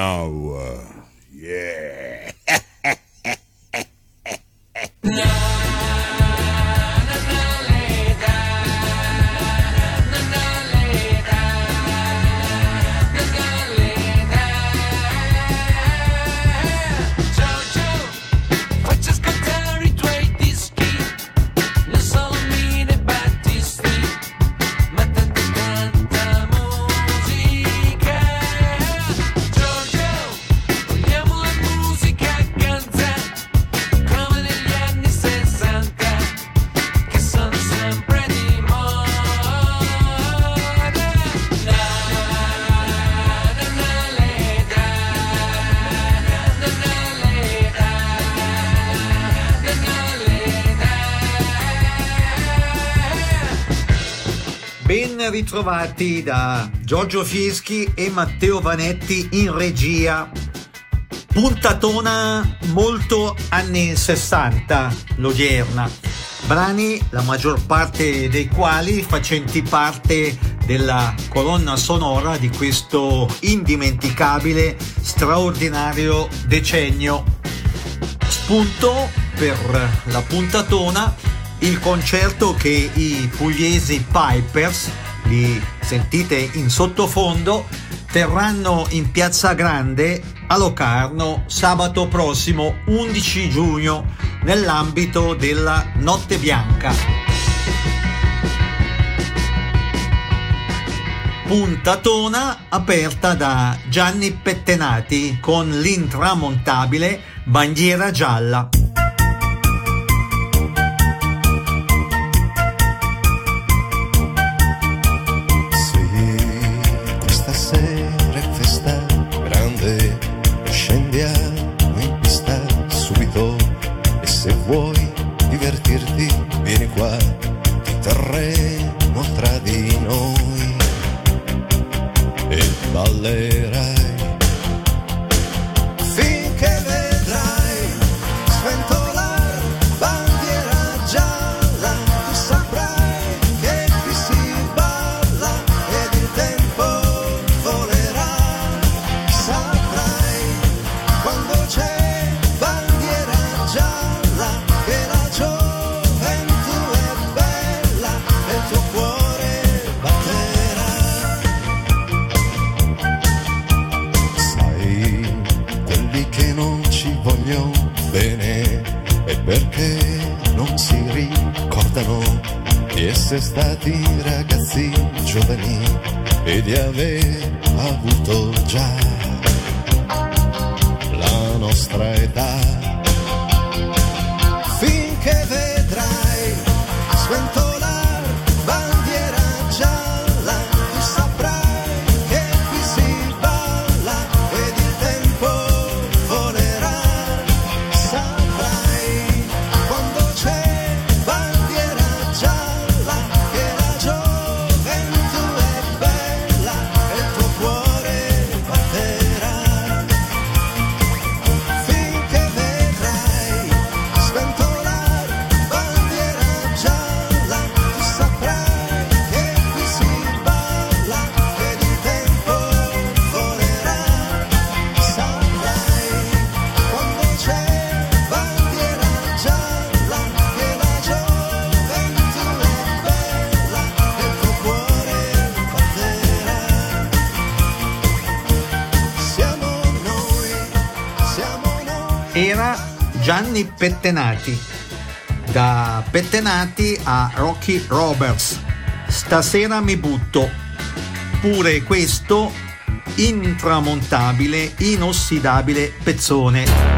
now. trovati da Giorgio Fieschi e Matteo Vanetti in regia. Puntatona molto anni 60, l'odierna. Brani, la maggior parte dei quali facenti parte della colonna sonora di questo indimenticabile, straordinario decennio. Spunto per la puntatona il concerto che i pugliesi Pipers li sentite in sottofondo, terranno in Piazza Grande a Locarno sabato prossimo 11 giugno nell'ambito della Notte Bianca. Puntatona aperta da Gianni Pettenati con l'intramontabile bandiera gialla. Giovanni Pettenati, da Pettenati a Rocky Roberts. Stasera mi butto. Pure questo intramontabile, inossidabile pezzone.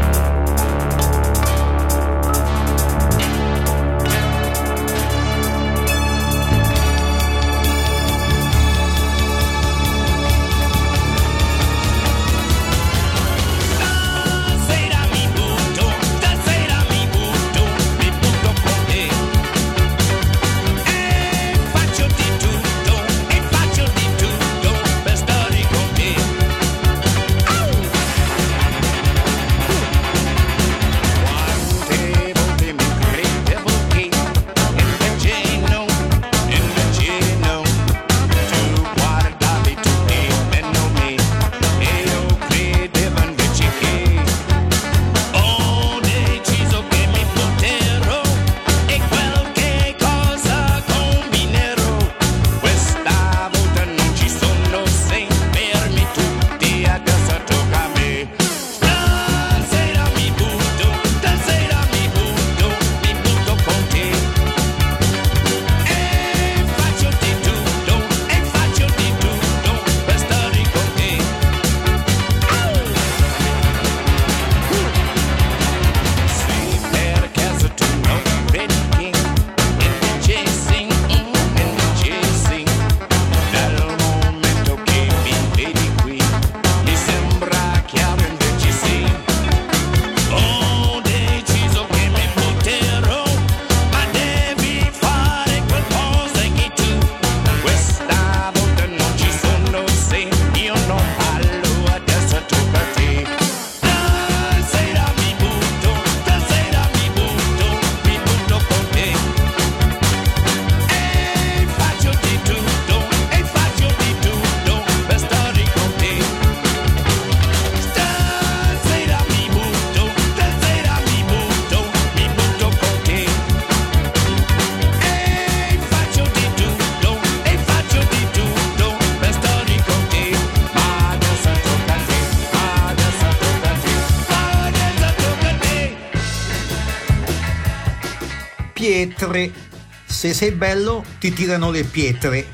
Se sei bello ti tirano le pietre.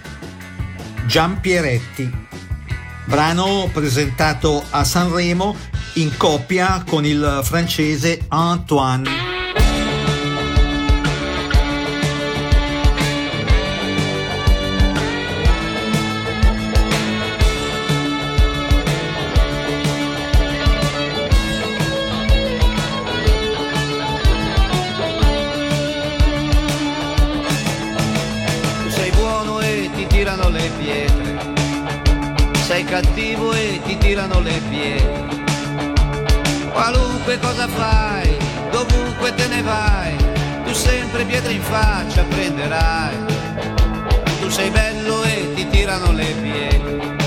Gian Pieretti. Brano presentato a Sanremo in coppia con il francese Antoine. Qualunque cosa fai, dovunque te ne vai, tu sempre pietre in faccia prenderai. Tu sei bello e ti tirano le pietre,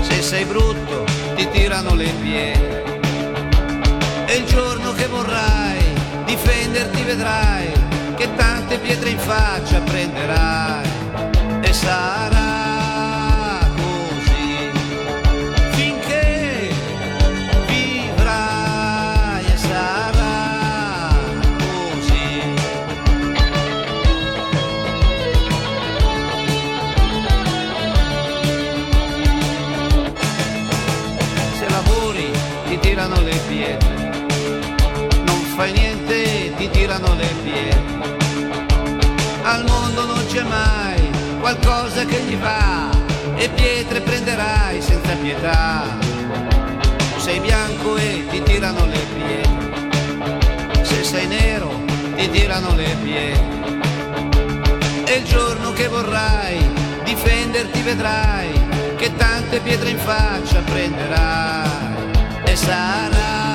se sei brutto ti tirano le pietre. E il giorno che vorrai difenderti vedrai che tante pietre in faccia prenderai e sarà qualcosa che gli va e pietre prenderai senza pietà. Sei bianco e ti tirano le pietre. Se sei nero ti tirano le pietre. E il giorno che vorrai difenderti vedrai che tante pietre in faccia prenderai e sarà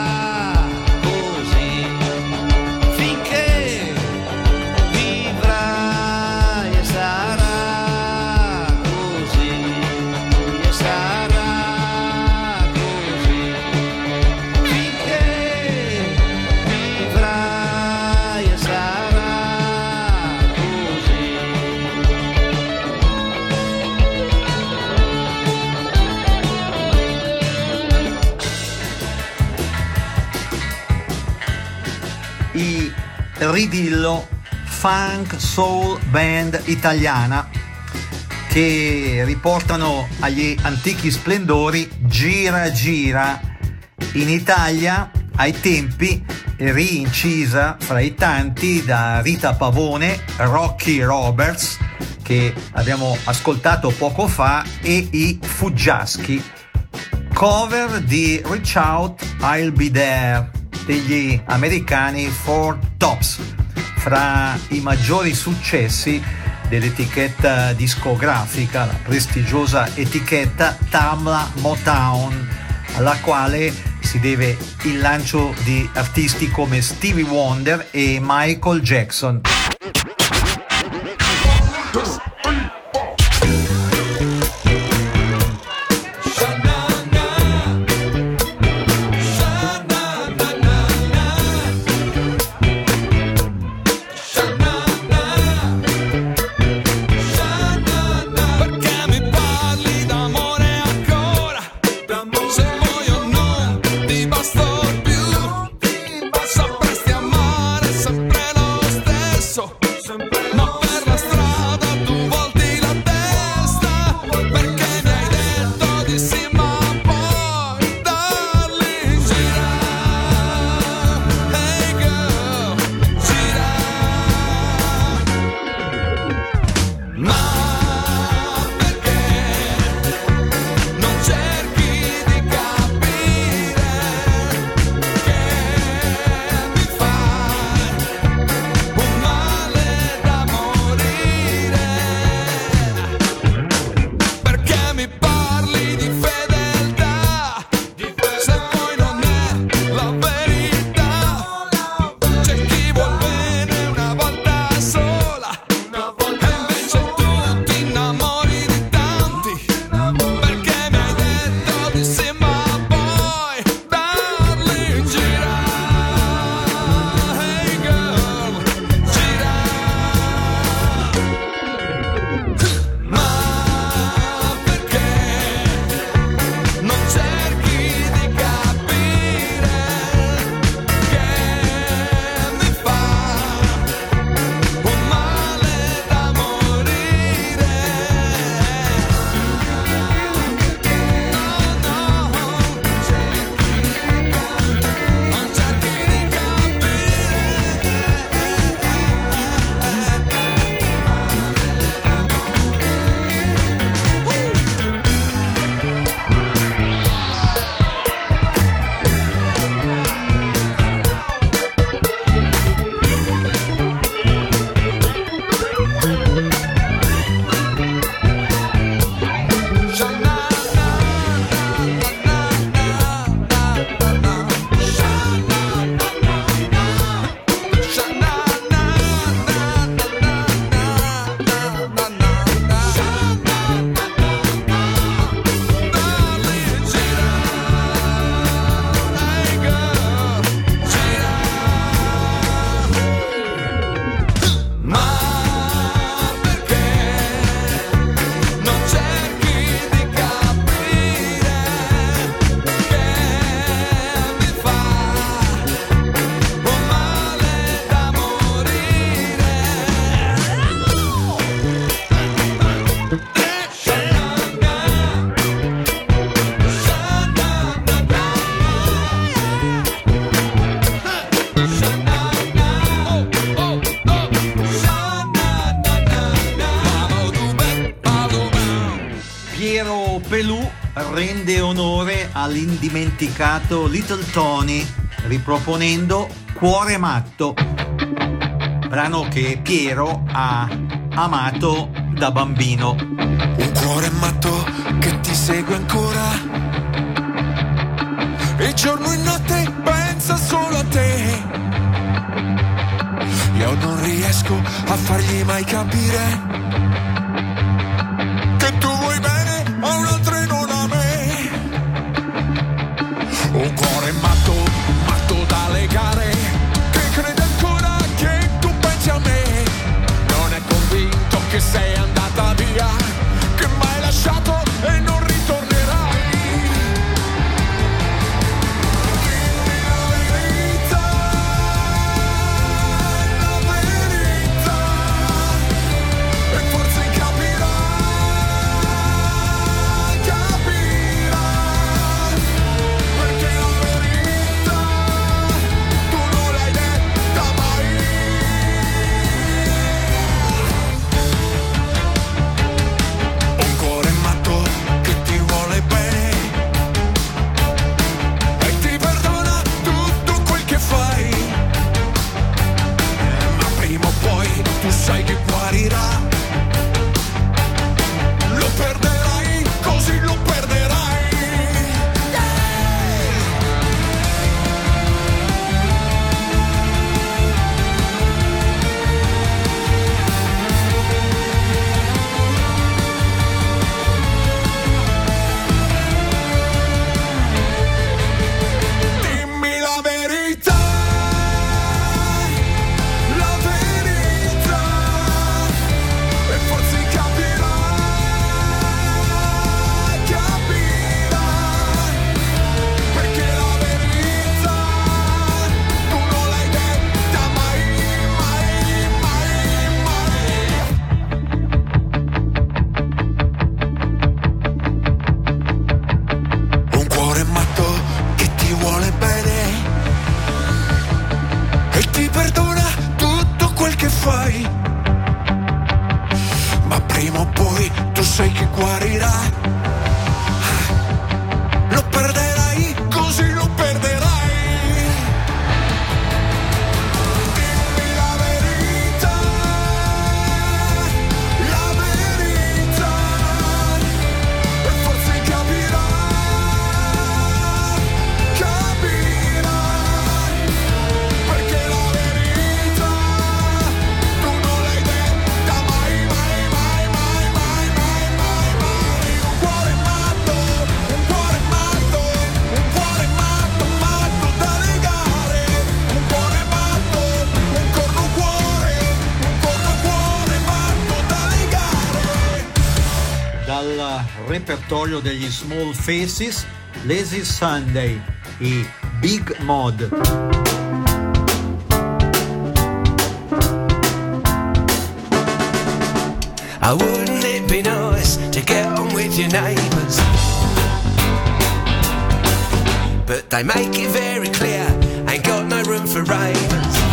Ridillo Funk Soul Band italiana che riportano agli antichi splendori Gira Gira. In Italia ai tempi rincisa fra i tanti da Rita Pavone, Rocky Roberts che abbiamo ascoltato poco fa e i Fuggiaschi. Cover di Reach Out I'll Be There degli americani Four Tops, fra i maggiori successi dell'etichetta discografica, la prestigiosa etichetta Tamla Motown, alla quale si deve il lancio di artisti come Stevie Wonder e Michael Jackson. all'indimenticato Little Tony, riproponendo Cuore Matto, brano che Piero ha amato da bambino. Un cuore matto che ti segue ancora. E giorno e notte pensa solo a te. Io non riesco a fargli mai capire viaggio degli Small Faces, Lazy Sunday e Big Mod. I wouldn't it be nice to get on with your neighbours? But they make it very clear, ain't got no room for ravens.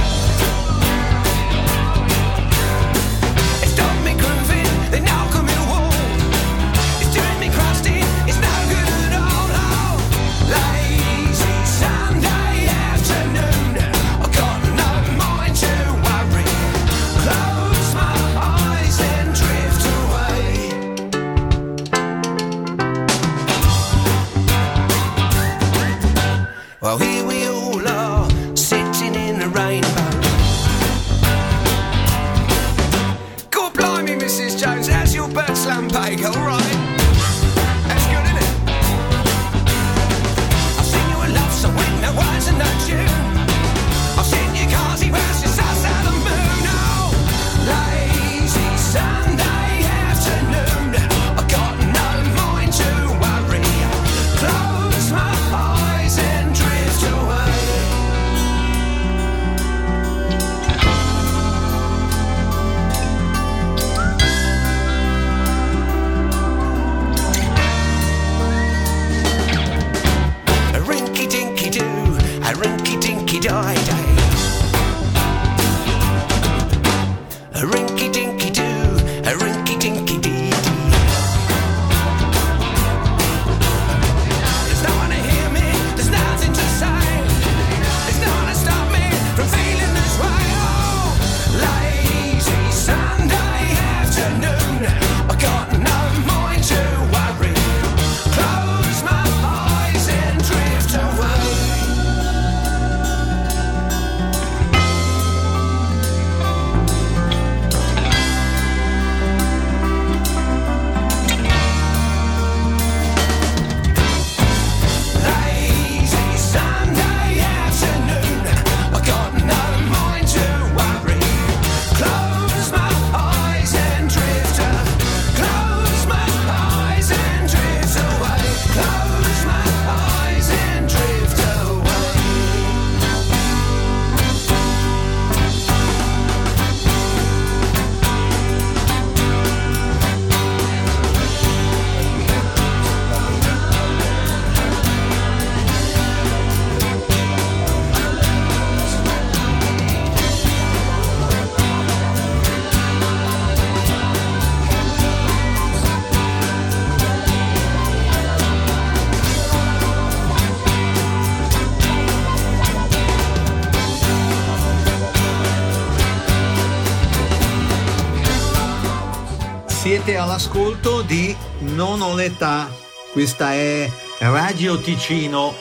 Siete all'ascolto di Non ho l'età, questa è Radio Ticino,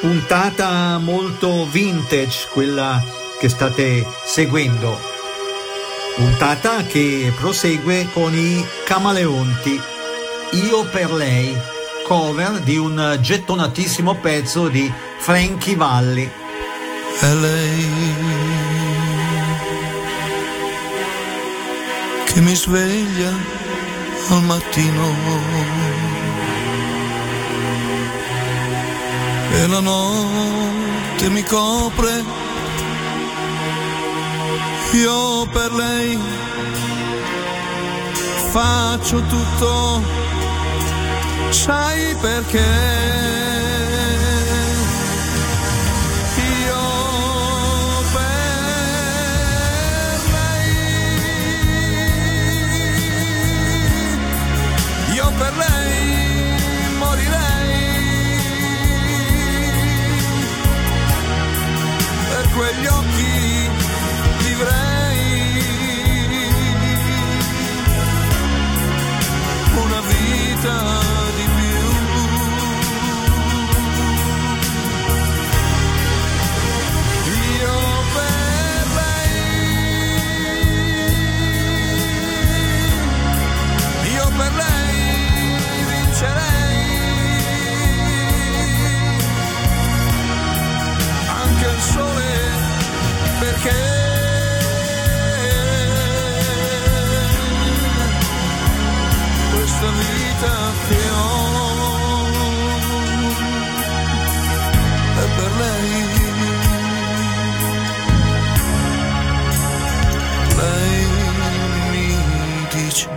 puntata molto vintage, quella che state seguendo. Puntata che prosegue con i Camaleonti, Io per lei, cover di un gettonatissimo pezzo di Frankie Valli. È che mi sveglia al mattino e la notte mi copre. Io per lei faccio tutto, sai perché? Quegli occhi vivrei. Una vita è per. Lei mi dice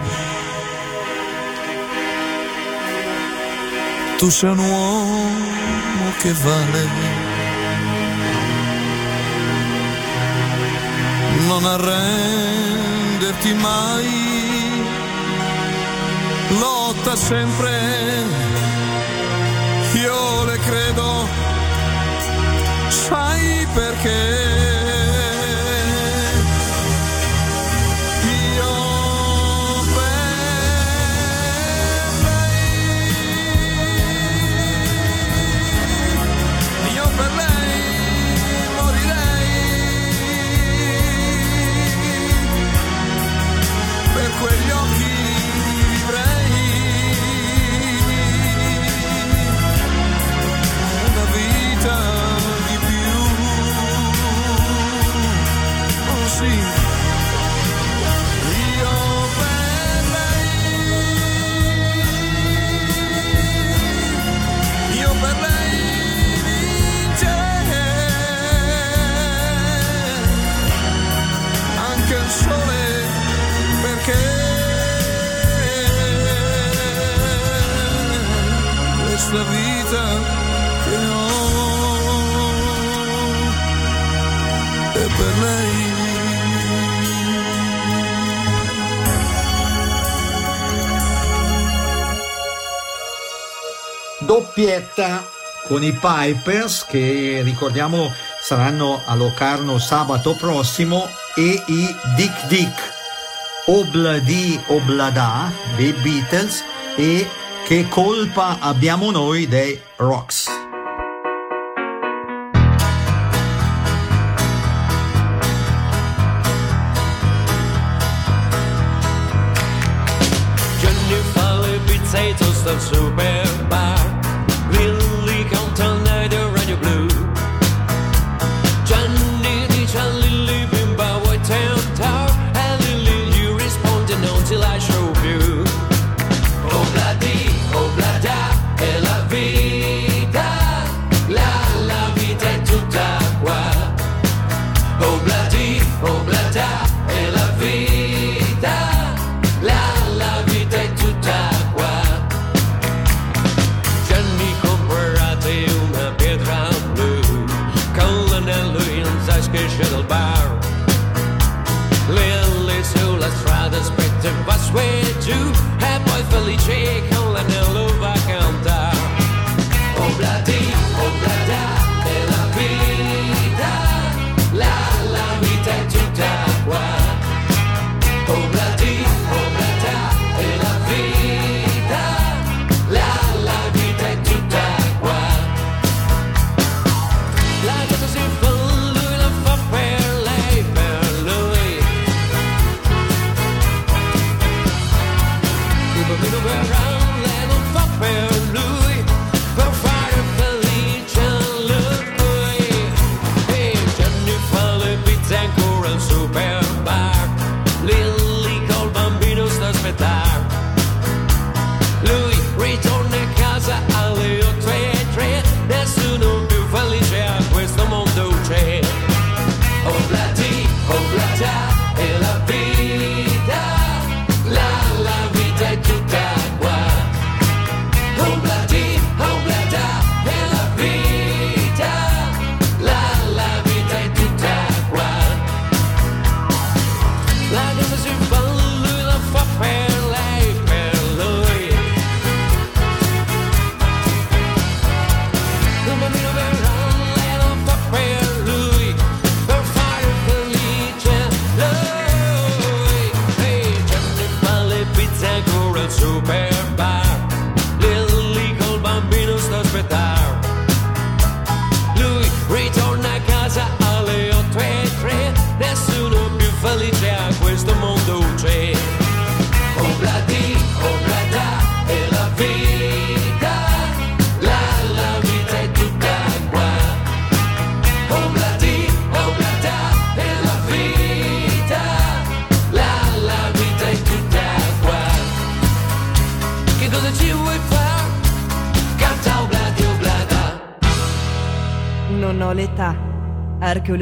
tu sei un uomo che vale. Non arrenderti mai, lotta sempre, io le credo, sai perché? Questa vita che ho è per lei. doppietta con i Pipers che ricordiamo saranno a Locarno sabato prossimo e i Dick Dick Obladi Oblada dei Beatles e che colpa abbiamo noi dei Rocks. Potatoes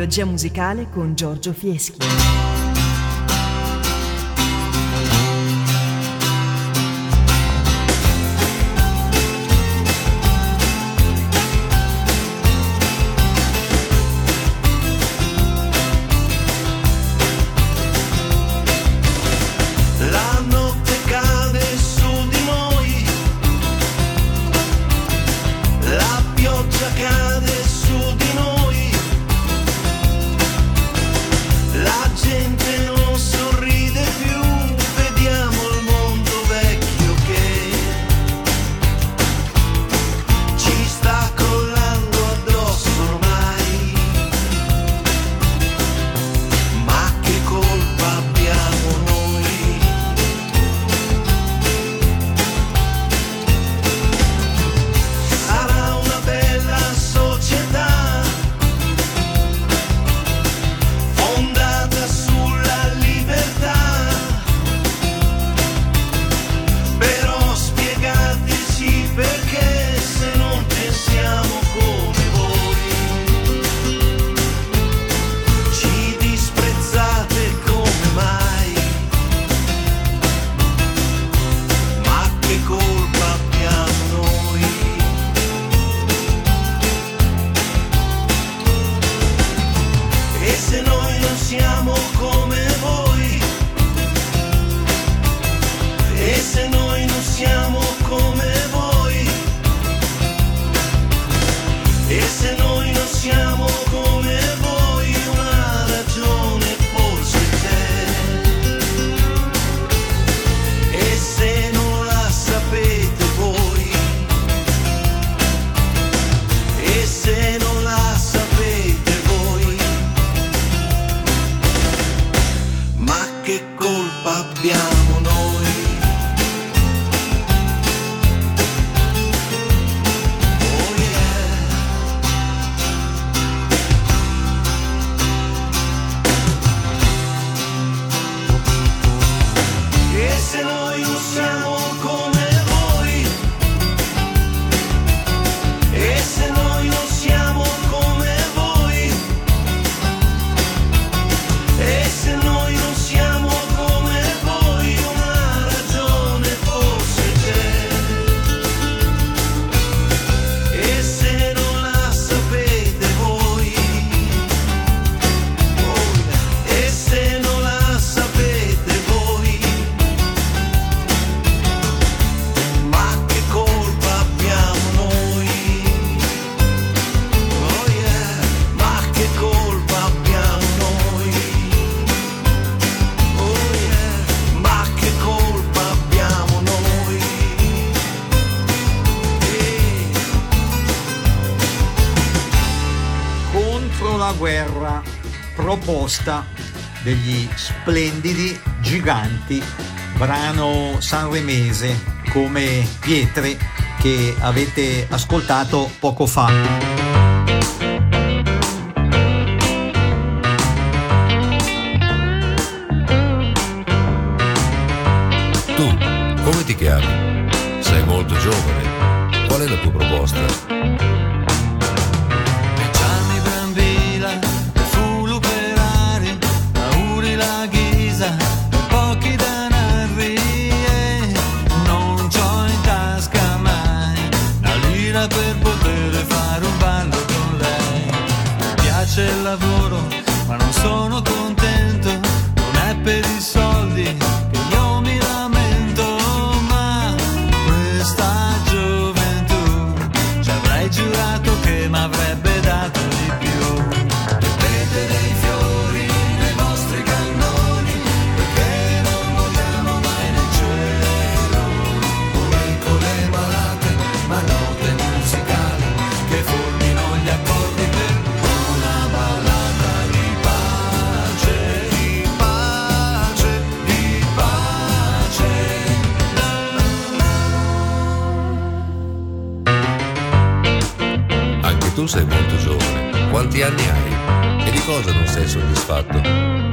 Genealogia musicale con Giorgio Fieschi. vista degli splendidi giganti brano sanremese come pietre che avete ascoltato poco fa. Tu, come ti chiami? gira per poter fare un ballo con lei. Mi piace il lavoro, ma non sono contento, non è per il Quanti anni hai? E di cosa non sei soddisfatto?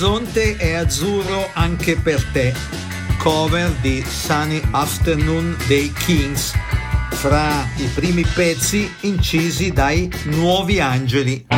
L'orizzonte è azzurro anche per te, cover di Sunny Afternoon dei Kings, fra i primi pezzi incisi dai Nuovi Angeli.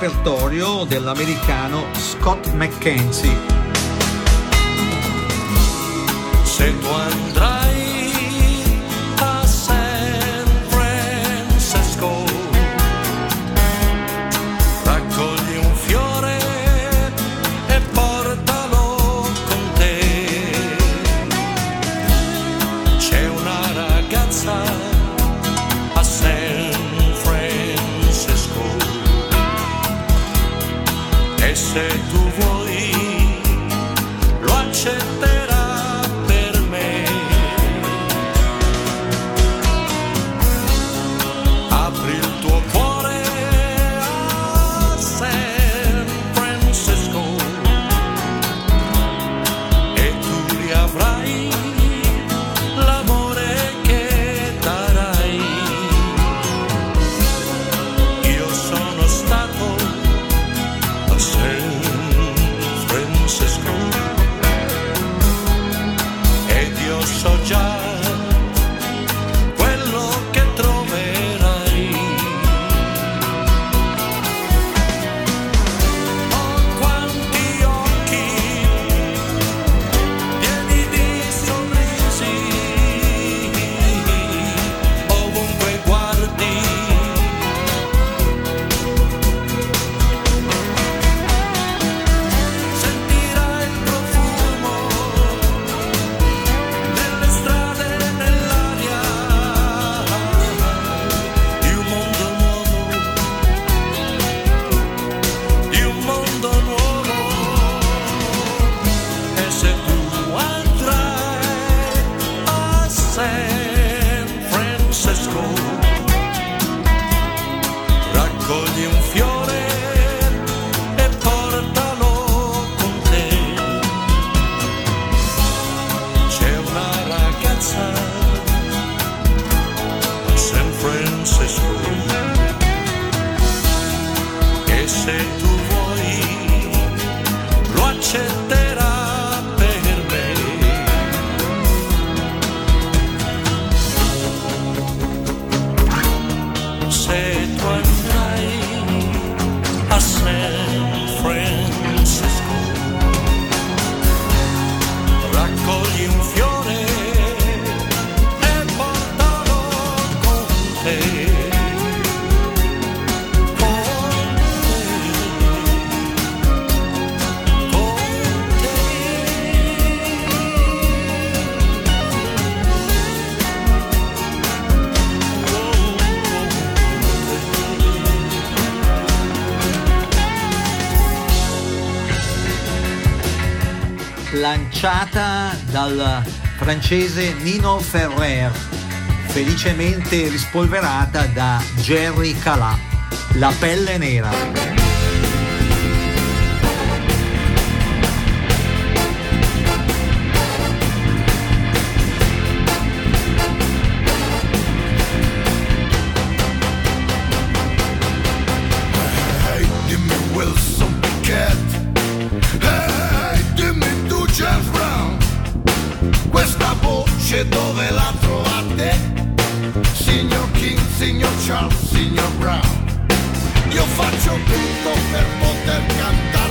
repertorio dell'americano Scott McKenzie. Se tu andrai se lanciata dal francese Nino Ferrer, felicemente rispolverata da Jerry Calà, La pelle nera. questa voce dove la trovate? Signor King, signor Charles, signor Brown. Io faccio tutto per poter cantare.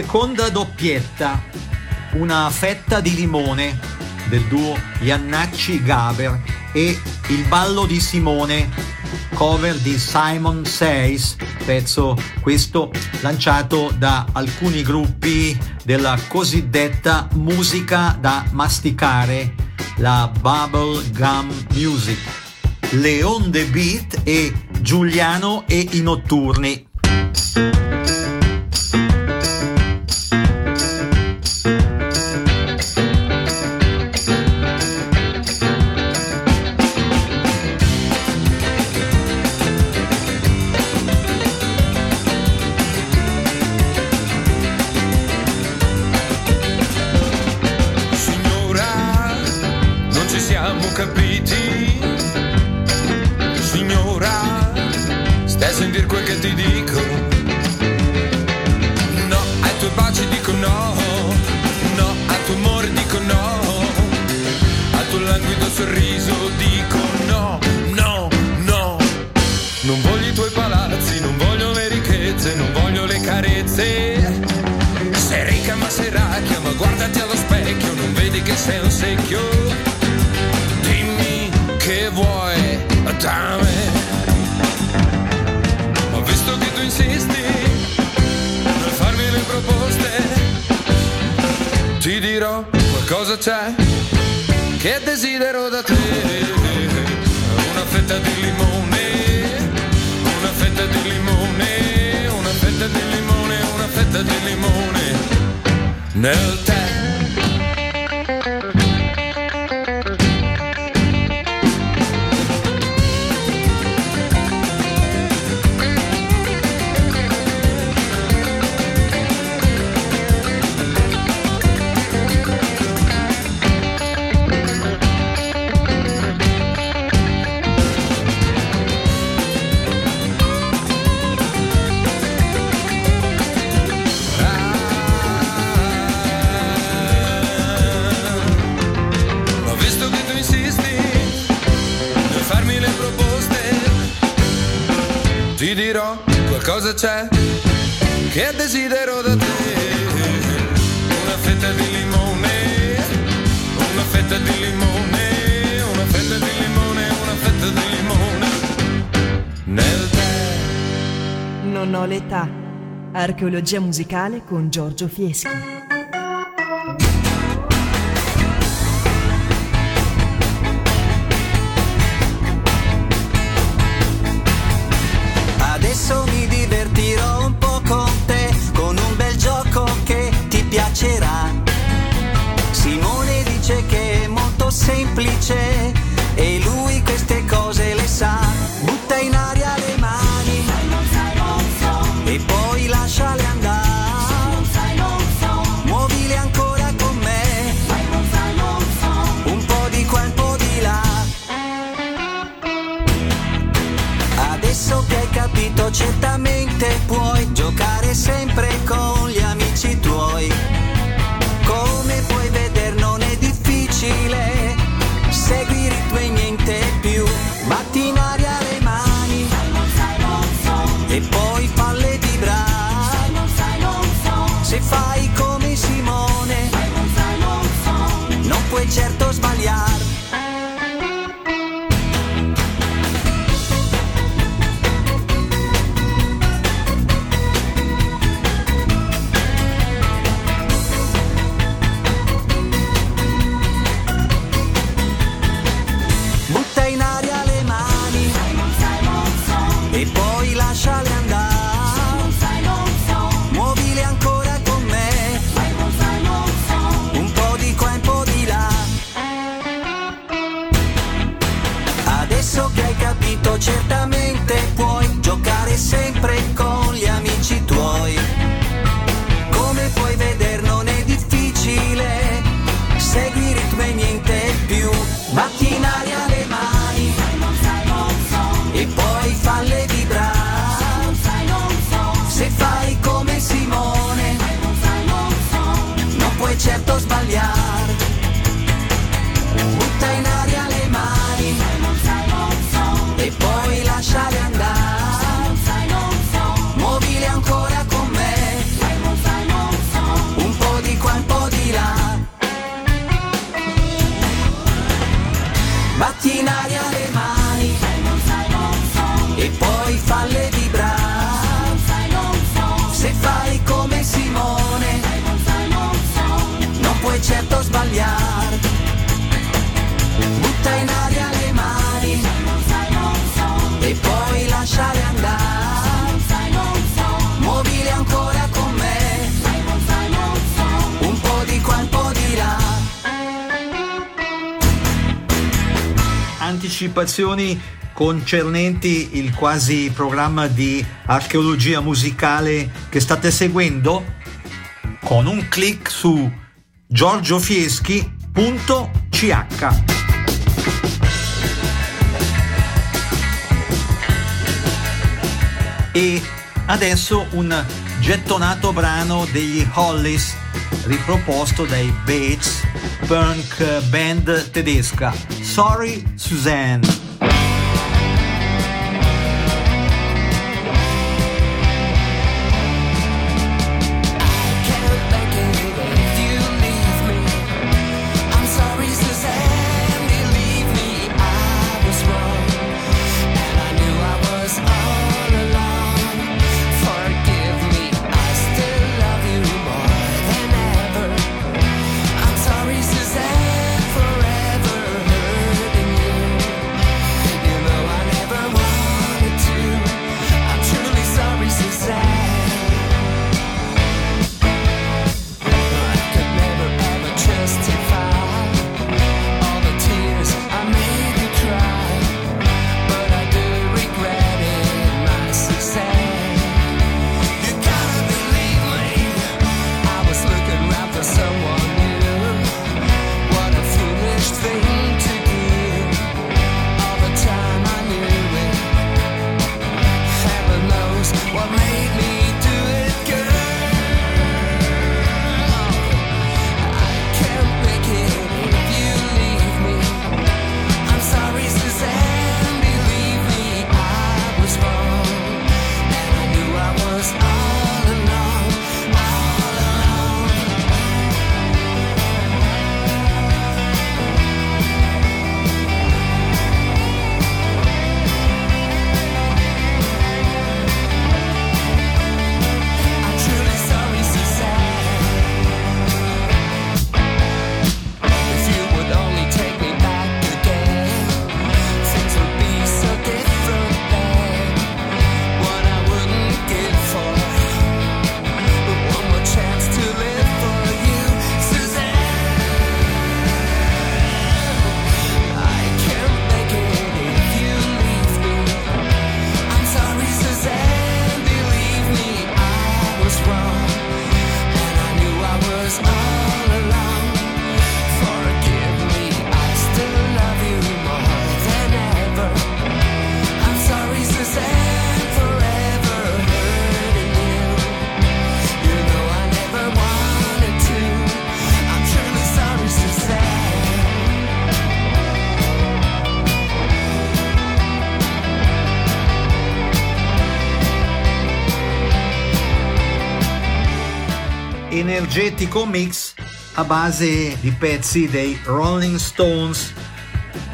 Seconda doppietta, una fetta di limone del duo Iannacci Gaber e Il ballo di Simone, cover di Simon Says, pezzo questo lanciato da alcuni gruppi della cosiddetta musica da masticare, la bubble gum music. Leon The Beat e Giuliano e i Notturni. Qualcosa c'è che desidero da te. Una fetta di limone, una fetta di limone, una fetta di limone, una fetta di limone nel tè. Qualcosa c'è che desidero da te. Una fetta di limone, una fetta di limone, una fetta di limone, una fetta di limone nel tè. Non ho l'età. Archeologia musicale con Giorgio Fieschi. preoccupazioni concernenti il quasi programma di archeologia musicale che state seguendo? Con un clic su giorgiofieschi.ch. E adesso un gettonato brano degli Hollis riproposto dai Bates, punk band tedesca. Sorry, Suzanne. energetico mix a base di pezzi dei Rolling Stones,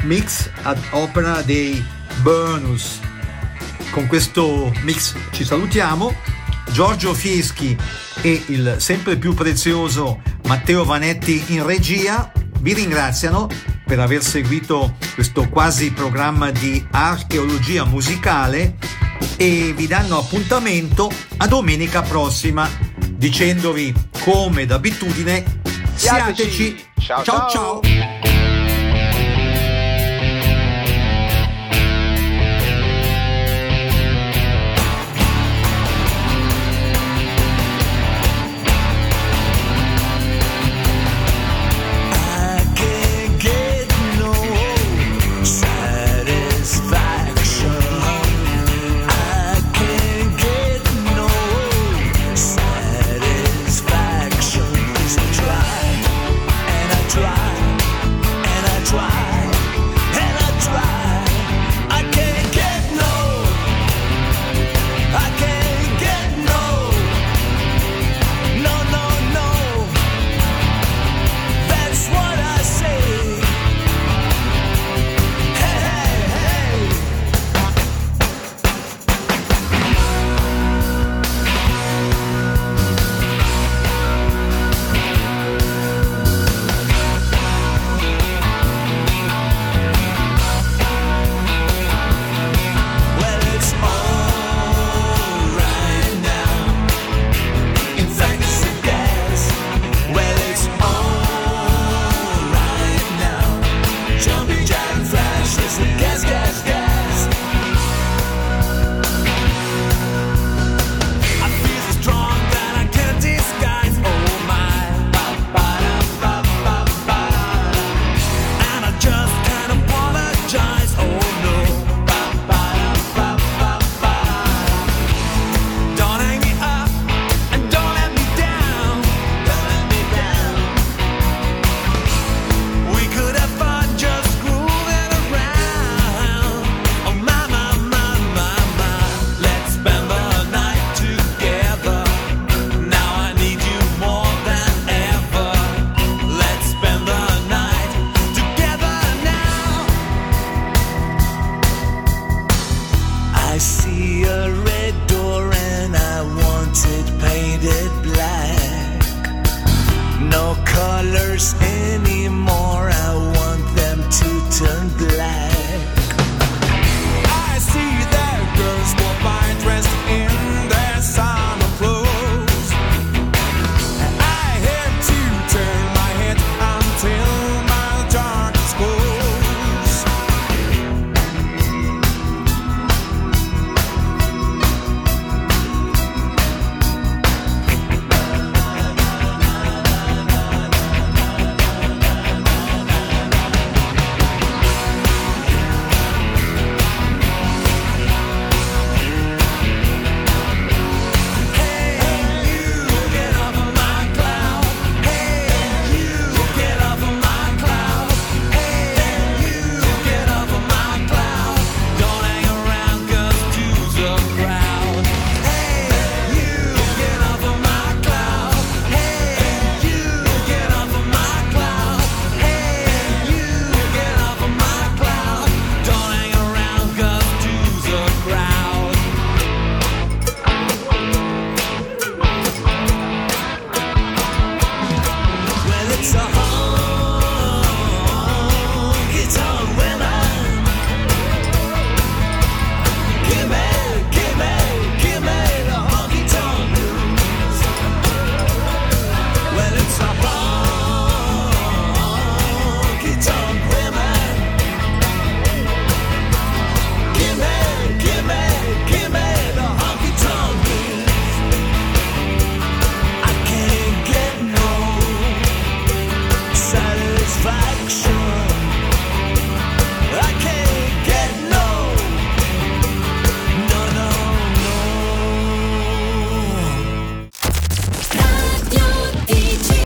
mix ad opera dei Burnus. Con questo mix ci salutiamo. Giorgio Fieschi e il sempre più prezioso Matteo Vanetti in regia vi ringraziano per aver seguito questo quasi programma di archeologia musicale e vi danno appuntamento a domenica prossima dicendovi come d'abitudine, siateci. siateci. ciao. ciao. ciao.